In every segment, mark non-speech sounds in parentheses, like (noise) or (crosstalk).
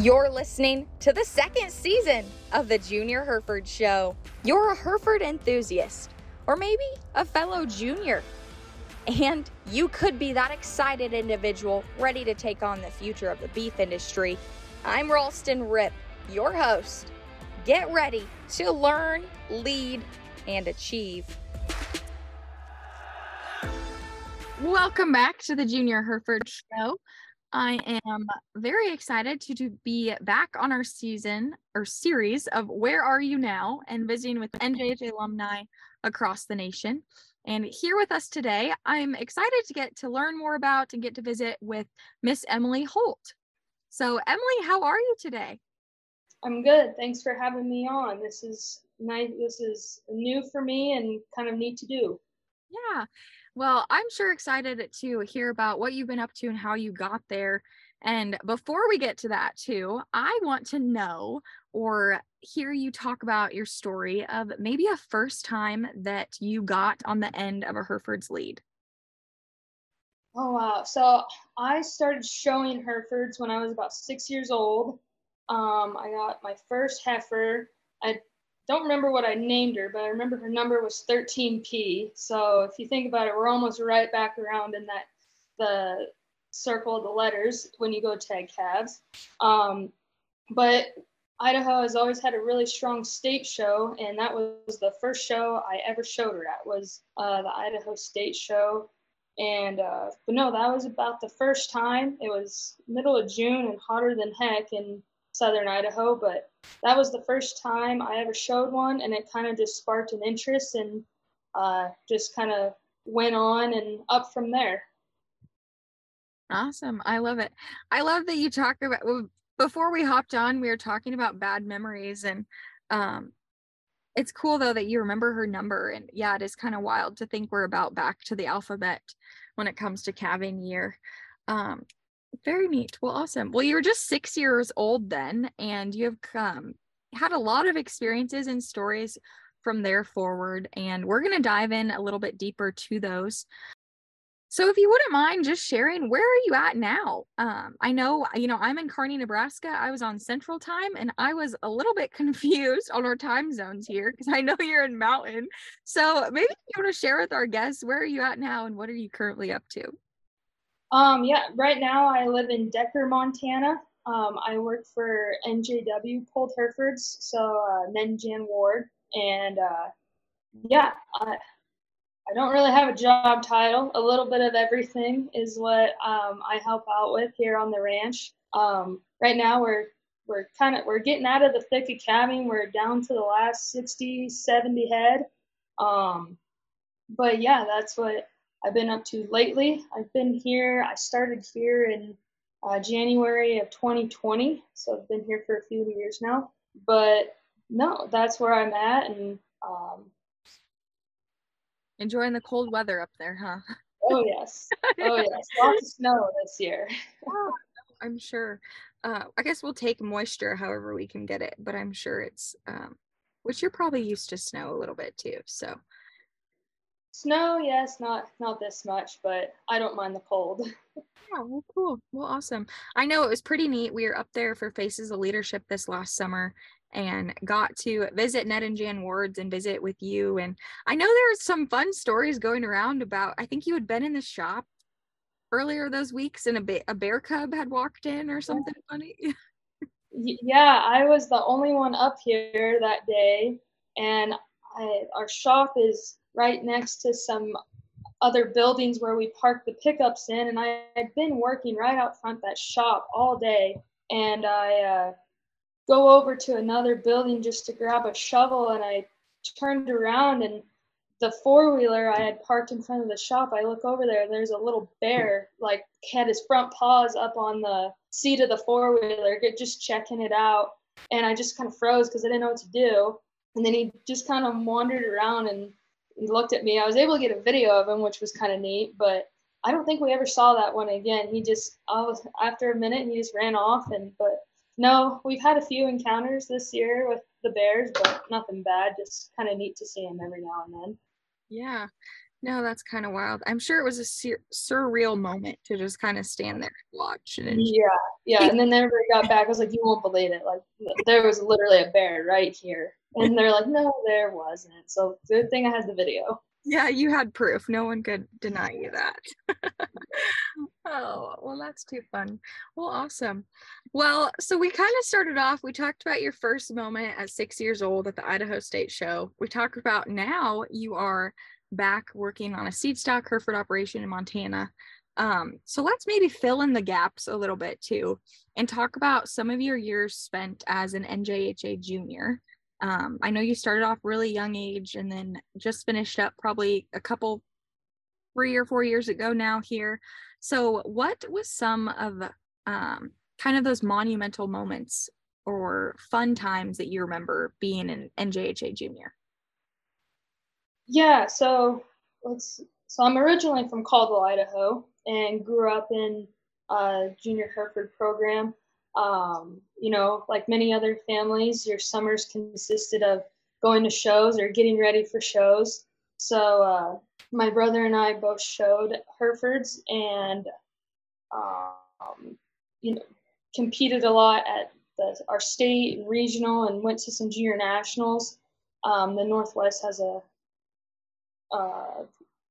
You're listening to the second season of the Junior Hereford Show. You're a Hereford enthusiast, or maybe a fellow junior. And you could be that excited individual ready to take on the future of the beef industry. I'm Ralston Rip, your host. Get ready to learn, lead, and achieve. Welcome back to the Junior Hereford Show. I am very excited to, to be back on our season or series of Where Are You Now and visiting with NJHA alumni across the nation. And here with us today, I'm excited to get to learn more about and get to visit with Miss Emilee Holt. So, Emilee, how are you today? I'm good. Thanks for having me on. This is nice. This is new for me and kind of neat to do. Yeah. Well, I'm sure excited to hear about what you've been up to and how you got there. And before we get to that, too, I want to know or hear you talk about your story of maybe a first time that you got on the end of a Hereford's lead. Oh, wow. So I started showing Herefords when I was about six years old. Um, I got my first heifer. I don't remember what I named her, but I remember her number was 13P. So if you think about it, we're almost right back around in that the circle of the letters when you go tag calves. Um, but Idaho has always had a really strong state show, and that was the first show I ever showed her at was uh, the Idaho State Show. And uh, but no, that was about the first time. It was middle of June and hotter than heck, and southern Idaho, but that was the first time I ever showed one, and it kind of just sparked an interest and uh, just kind of went on and up from there. Awesome. I love it. I love that you talk about before we hopped on, we were talking about bad memories and um it's cool though that you remember her number and yeah, it is kind of wild to think we're about back to the alphabet when it comes to calving year. Um very neat. Well, awesome. Well, you were just six years old then, and you have come had a lot of experiences and stories from there forward. And we're going to dive in a little bit deeper to those. So, if you wouldn't mind just sharing, where are you at now? Um, I know, you know, I'm in Kearney, Nebraska. I was on Central Time, and I was a little bit (laughs) confused on our time zones here because I know you're in Mountain. So, maybe you want to share with our guests where are you at now, and what are you currently up to? Um, yeah, right now I live in Decker, Montana. Um, I work for NJW Polled Herefords, so uh, Ward, and uh, yeah, I, I don't really have a job title. A little bit of everything is what um, I help out with here on the ranch. Um, right now we're we're kind of we're getting out of the thick of calving. We're down to the last 60, 70 head. Um, but yeah, that's what I've been up to lately. I've been here, I started here in uh, January of 2020, so I've been here for a few years now. But no, that's where I'm at, and um, enjoying the cold weather up there, huh? Oh yes, (laughs) oh yes, lots of snow this year. oh, I'm sure. Uh, I guess we'll take moisture however we can get it, but I'm sure it's um, which you're probably used to snow a little bit too. So Snow, yes, not not this much, but I don't mind the cold. Yeah, (laughs) oh, well, cool. Well, awesome. I know it was pretty neat. We were up there for Faces of Leadership this last summer and got to visit Ned and Jan Wards and visit with you. And I know there was some fun stories going around about, I think you had been in the shop earlier those weeks and a, ba- a bear cub had walked in or something yeah. funny. (laughs) yeah, I was the only one up here that day. And I, our shop is right next to some other buildings where we park the pickups in. And I had been working right out front that shop all day. And I uh, go over to another building just to grab a shovel. And I turned around and the four wheeler I had parked in front of the shop, I look over there and there's a little bear, like had his front paws up on the seat of the four wheeler, just checking it out. And I just kind of froze because I didn't know what to do. And then he just kind of wandered around and he looked at me. I was able to get a video of him, which was kind of neat, but I don't think we ever saw that one again. He just, was, after a minute, he just ran off. And but no, we've had a few encounters this year with the Bears, but nothing bad. Just kind of neat to see him every now and then. Yeah, No, that's kind of wild. I'm sure it was a sur- surreal moment to just kind of stand there and watch. And yeah, yeah. And then everybody got back. I was like, you won't believe it. Like there was literally a bear right here, and they're like, no, there wasn't. So good thing I had the video. Yeah, you had proof. No one could deny you that. (laughs) oh, well, that's too fun. Well, awesome. Well, so we kind of started off, we talked about your first moment at six years old at the Idaho State Show. We talked about now you are back working on a seed stock Hereford operation in Montana. Um, so let's maybe fill in the gaps a little bit too and talk about some of your years spent as an NJHA junior. Um, I know you started off really young age and then just finished up probably a couple, three or four years ago now here. So, what was some of um, kind of those monumental moments or fun times that you remember being an NJHA junior? Yeah, so let's. So I'm originally from Caldwell, Idaho, and grew up in a junior Hereford program. Um, you know, like many other families, your summers consisted of going to shows or getting ready for shows. So uh, my brother and I both showed Herefords and um, you know competed a lot at the, our state and regional and went to some junior nationals. Um, the Northwest has a uh,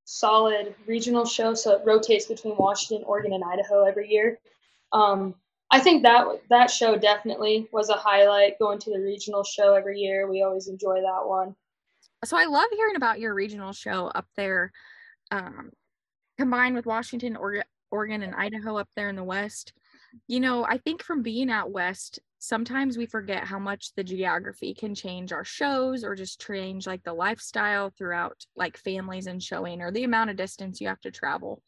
solid regional show, so it rotates between Washington, Oregon, and Idaho every year. Um, I think that that show definitely was a highlight. Going to the regional show every year, we always enjoy that one. So I love hearing about your regional show up there, um, combined with Washington, Oregon, and Idaho up there in the West. You know, I think from being out west, sometimes we forget how much the geography can change our shows or just change like the lifestyle throughout like families and showing or the amount of distance you have to travel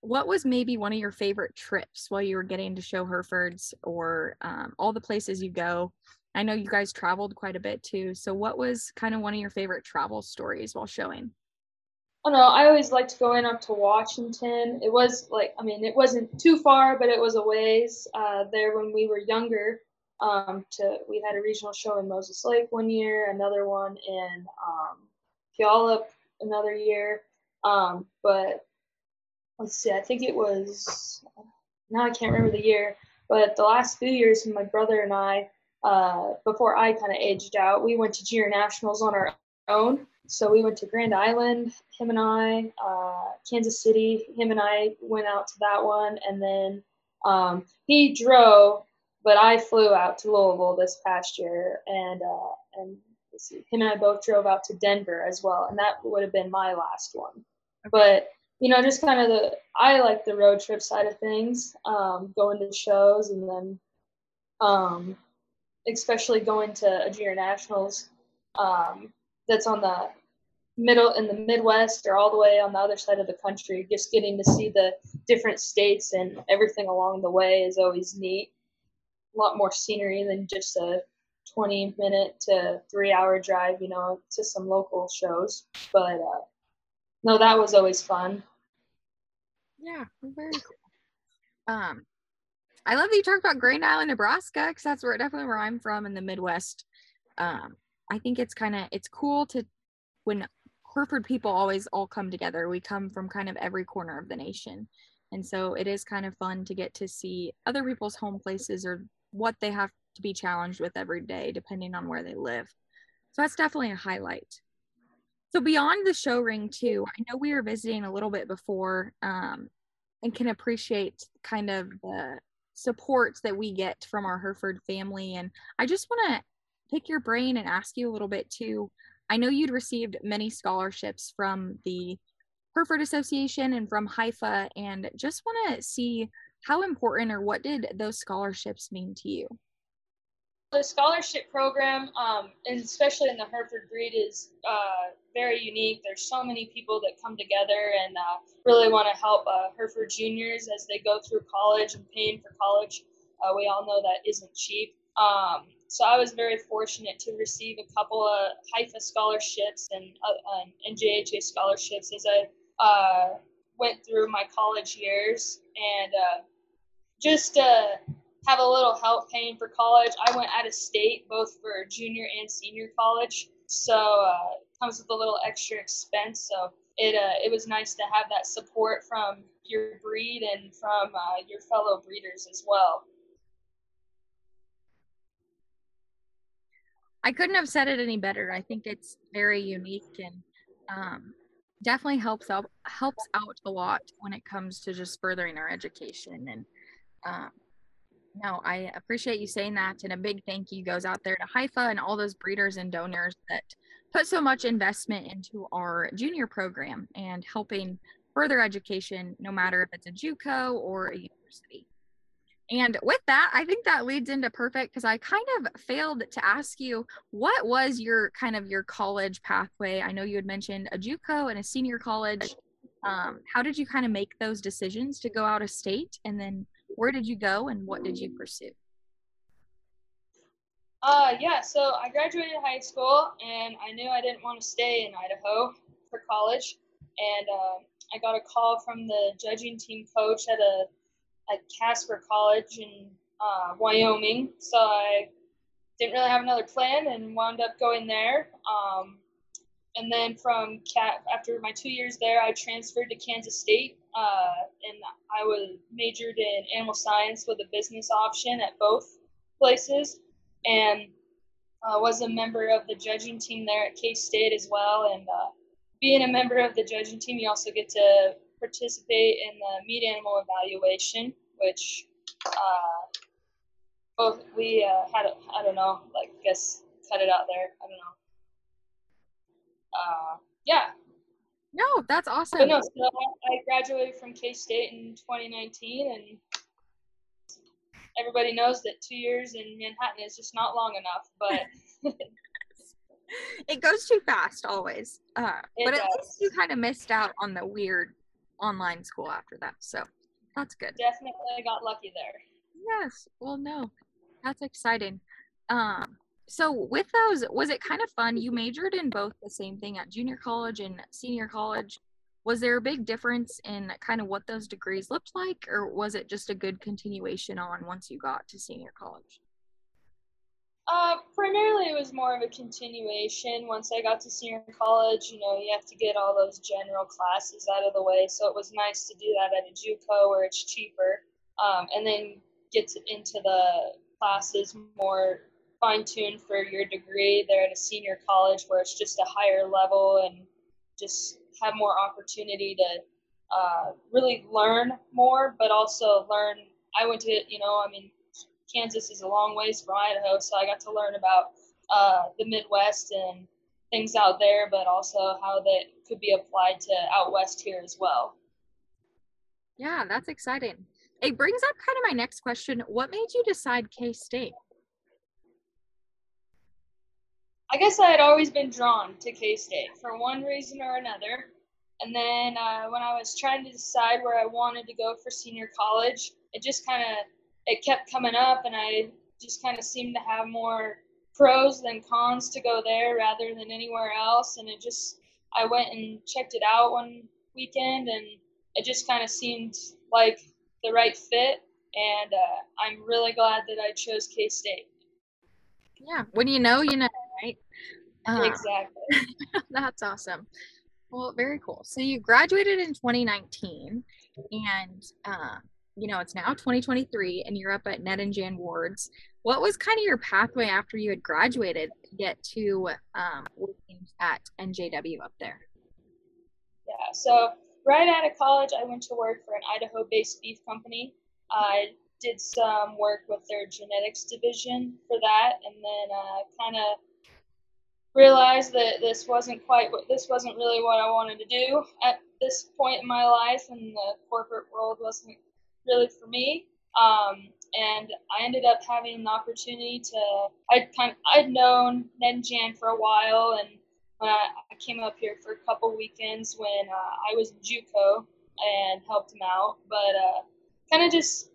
what was maybe one of your favorite trips while you were getting to show herefords or um, all the places you go i know you guys traveled quite a bit too so what was kind of one of your favorite travel stories while showing I don't know. I always liked going up to Washington. It was like, I mean, it wasn't too far, but it was a ways uh, there when we were younger um, to we had a regional show in Moses Lake one year, another one in um, Puyallup another year. Um, but let's see, I think it was now I can't remember the year, but the last few years, my brother and I, uh, before I kind of aged out, we went to junior nationals on our own. So we went to Grand Island, him and I, uh, Kansas City, him and I went out to that one, and then um, he drove but I flew out to Louisville this past year, and uh, and see, him and I both drove out to Denver as well, and that would have been my last one. But you know, just kind of the I like the road trip side of things, um, going to shows, and then um, especially going to a junior nationals um, that's on the middle in the Midwest or all the way on the other side of the country. Just getting to see the different states and everything along the way is always neat lot more scenery than just a 20 minute to three hour drive, you know, to some local shows. But uh, no, that was always fun. Yeah, very cool. Um, I love that you talked about Grand Island, Nebraska, because that's where definitely where I'm from in the Midwest. Um, I think it's kind of it's cool to when Hereford people always all come together. We come from kind of every corner of the nation. And so it is kind of fun to get to see other people's home places or what they have to be challenged with every day, depending on where they live. So that's definitely a highlight. So beyond the show ring too, I know we were visiting a little bit before um, and can appreciate kind of the support that we get from our Hereford family. And I just want to pick your brain and ask you a little bit too. I know you'd received many scholarships from the Hereford Association and from HYFA, and just want to see how important or what did those scholarships mean to you? The scholarship program, um, and especially in the Hereford breed, is uh, very unique. There's so many people that come together and uh, really want to help uh, Hereford juniors as they go through college and paying for college. Uh, we all know that isn't cheap. Um, so I was very fortunate to receive a couple of HYFA scholarships and, uh, and JHA scholarships as I uh, went through my college years. And uh, just to have a little help paying for college. I went out of state both for junior and senior college. So uh, comes with a little extra expense. So it uh, it was nice to have that support from your breed and from uh, your fellow breeders as well. I couldn't have said it any better. I think it's very unique and um, definitely helps out helps out a lot when it comes to just furthering our education. And um, no, I appreciate you saying that. And a big thank you goes out there to HYFA and all those breeders and donors that put so much investment into our junior program and helping further education, no matter if it's a JUCO or a university. And with that, I think that leads into perfect because I kind of failed to ask you what was your kind of your college pathway. I know you had mentioned a JUCO and a senior college. Um, how did you kind of make those decisions to go out of state, and then where did you go and what did you pursue? Uh, yeah, so I graduated high school and I knew I didn't want to stay in Idaho for college, and uh, I got a call from the judging team coach at a at Casper College in uh, Wyoming. So I didn't really have another plan and wound up going there. Um, and then from Cat, after my two years there, I transferred to Kansas State, uh, and I was majored in animal science with a business option at both places, and uh, was a member of the judging team there at K State as well. And uh, being a member of the judging team, you also get to participate in the meat animal evaluation, which uh, both we uh, had. I don't know, like guess cut it out there. I don't know. Uh, yeah. No, that's awesome. But no, so I graduated from K State in 2019, and everybody knows that two years in Manhattan is just not long enough. But (laughs) it goes too fast always. Uh, but at least you kind of missed out on the weird online school after that. So that's good. Definitely got lucky there. Yes. Well, no, that's exciting. Um, so with those, was it kind of fun? You majored in both the same thing at junior college and senior college. Was there a big difference in kind of what those degrees looked like, or was it just a good continuation on once you got to senior college? Uh, primarily, it was more of a continuation. Once I got to senior college, you know, you have to get all those general classes out of the way. So it was nice to do that at a JUCO where it's cheaper, um, and then get to, into the classes more fine tuned for your degree there at a senior college where it's just a higher level and just have more opportunity to uh, really learn more, but also learn. I went to, you know, I mean, Kansas is a long ways from Idaho, so I got to learn about uh, the Midwest and things out there, but also how that could be applied to out west here as well. Yeah, that's exciting. It brings up kind of my next question. What made you decide K State? I guess I had always been drawn to K State for one reason or another. And then uh, when I was trying to decide where I wanted to go for senior college, it just kind of it kept coming up, and I just kind of seemed to have more pros than cons to go there rather than anywhere else. And it just, I went and checked it out one weekend, and it just kind of seemed like the right fit. And uh, I'm really glad that I chose K State. Yeah, when you know, you know? Uh, exactly. (laughs) that's awesome. Well, very cool. So you graduated in 2019, and uh, you know, it's now 2023 and you're up at Ned and Jan Wards. What was kind of your pathway after you had graduated to get to um, working at NJW up there? Yeah, so right out of college, I went to work for an Idaho based beef company. I did some work with their genetics division for that, and then uh, kind of realized that this wasn't quite what this wasn't really what I wanted to do at this point in my life, and the corporate world wasn't really for me. Um, and I ended up having the opportunity to. I'd kind of, I'd known Ned and Jan for a while, and when I, I came up here for a couple weekends when uh, I was in JUCO and helped them out, but uh, kind of just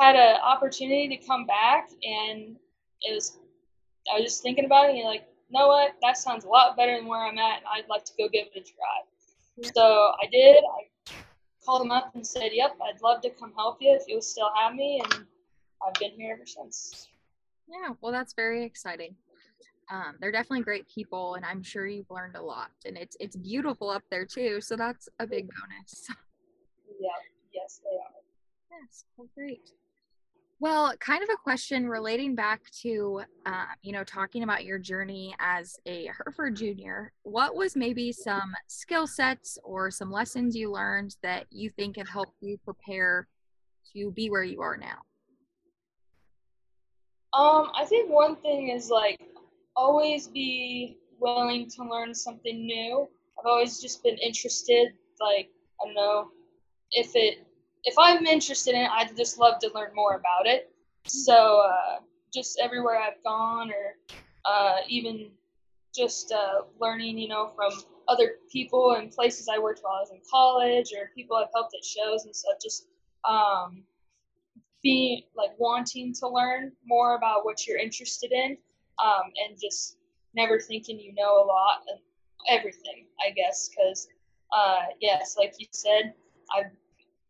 had an opportunity to come back, and it was. I was just thinking about it, and you're like, you know what? That sounds a lot better than where I'm at. I'd like to go give it a try. So I did. I called him up and said, "Yep, I'd love to come help you if you'll still have me," and I've been here ever since. Yeah, well, that's very exciting. um, they're definitely great people and i'm sure you've learned a lot and it's it's beautiful up there too so that's a big bonus yeah yes they are yes well, great well kind of a question relating back to uh, you know talking about your journey as a hereford junior what was maybe some skill sets or some lessons you learned that you think have helped you prepare to be where you are now um i think one thing is like always be willing to learn something new. I've always just been interested. Like I don't know if it if I'm interested in it, I'd just love to learn more about it. So uh, just everywhere I've gone, or uh, even just uh, learning, you know, from other people and places I worked while I was in college, or people I've helped at shows and stuff. Just um, being like wanting to learn more about what you're interested in um, and just never thinking you know a lot of everything, I guess, because uh, yes, like you said, I've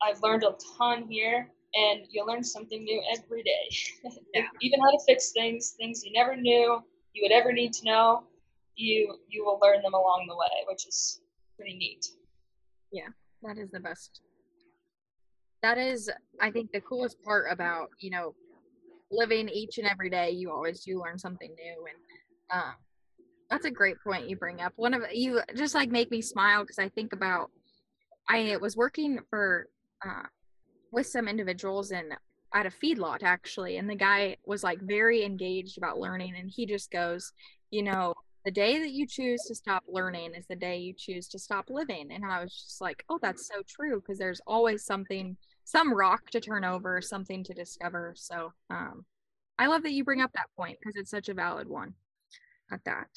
I've learned a ton here, and you learn something new every day. (laughs) Yeah. Even how to fix things, things you never knew you would ever need to know, you you will learn them along the way, which is pretty neat. Yeah, that is the best. That is, I think, the coolest part about you know living each and every day, you always do learn something new. And um, that's a great point you bring up. One of you just like make me smile because I think about I was working for uh, with some individuals and at a feedlot actually, and the guy was like very engaged about learning, and he just goes, you know, the day that you choose to stop learning is the day you choose to stop living. And I was just like, oh, that's so true because there's always something some rock to turn over, something to discover. So um, I love that you bring up that point because it's such a valid one at that.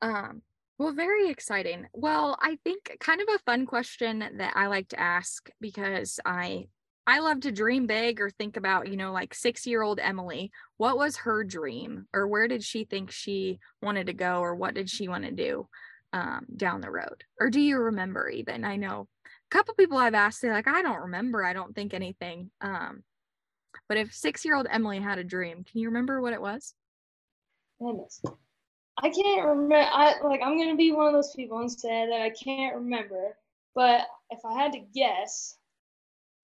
Um, well, very exciting. Well, I think kind of a fun question that I like to ask because I I love to dream big or think about, you know, like 6-year-old Emilee, what was her dream or where did she think she wanted to go or what did she want to do um, down the road? Or do you remember even? I know a couple people I've asked, they're like, I don't remember. I don't think anything. Um, but if six year old Emilee had a dream, can you remember what it was? Goodness. I can't remember. I like I'm gonna be one of those people and say that I can't remember. But if I had to guess,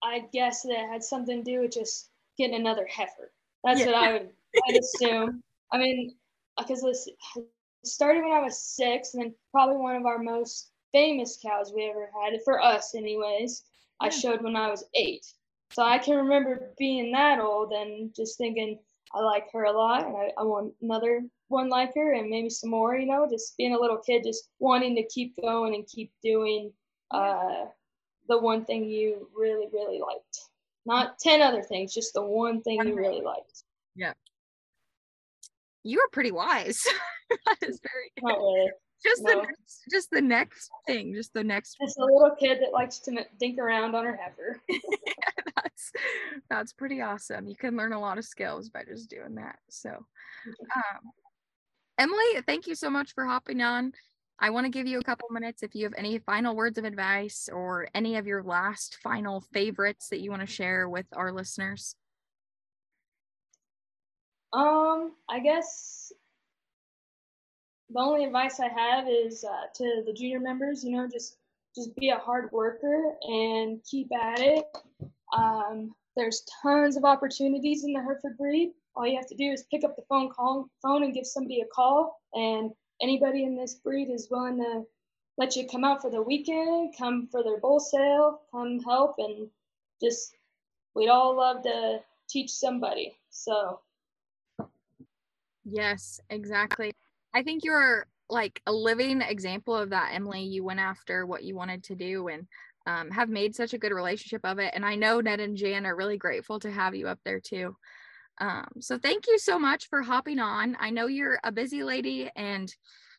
I'd guess that it had something to do with just getting another heifer. That's yeah. what I would I'd assume. I mean, because it started when I was six, and then probably one of our most famous cows we ever had, for us, anyways, I showed when I was eight. So I can remember being that old and just thinking, I like her a lot and I, I want another one like her and maybe some more, you know, just being a little kid, just wanting to keep going and keep doing uh, the one thing you really, really liked. Not 10 other things, just the one thing you really liked. Yeah. You were pretty wise. (laughs) that is very Not really just no. the next, just the next thing, just the next. Just a little kid that likes to dink around on her heifer. (laughs) that's that's pretty awesome. You can learn a lot of skills by just doing that. So, um, Emilee, thank you so much for hopping on. I want to give you a couple minutes if you have any final words of advice or any of your last final favorites that you want to share with our listeners. Um, I guess the only advice I have is uh, to the junior members, you know, just just be a hard worker and keep at it. Um, there's tons of opportunities in the Hereford breed. All you have to do is pick up the phone call phone and give somebody a call, and anybody in this breed is willing to let you come out for the weekend, come for their bull sale, come help, and just we'd all love to teach somebody. So. Yes, exactly. I think you're like a living example of that, Emilee. You went after what you wanted to do and um, have made such a good relationship of it. And I know Ned and Jan are really grateful to have you up there too. Um, so thank you so much for hopping on. I know you're a busy lady and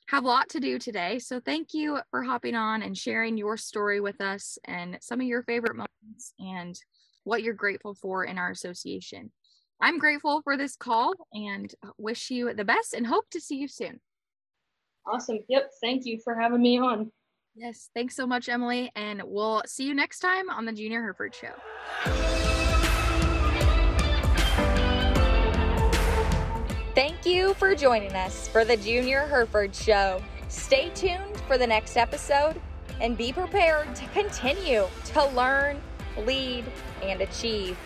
have a lot to do today. So thank you for hopping on and sharing your story with us and some of your favorite moments and what you're grateful for in our association. I'm grateful for this call and wish you the best and hope to see you soon. Awesome. Yep. Thank you for having me on. Yes. Thanks so much, Emilee. And we'll see you next time on the Junior Hereford Show. Thank you for joining us for the Junior Hereford Show. Stay tuned for the next episode and be prepared to continue to learn, lead, and achieve.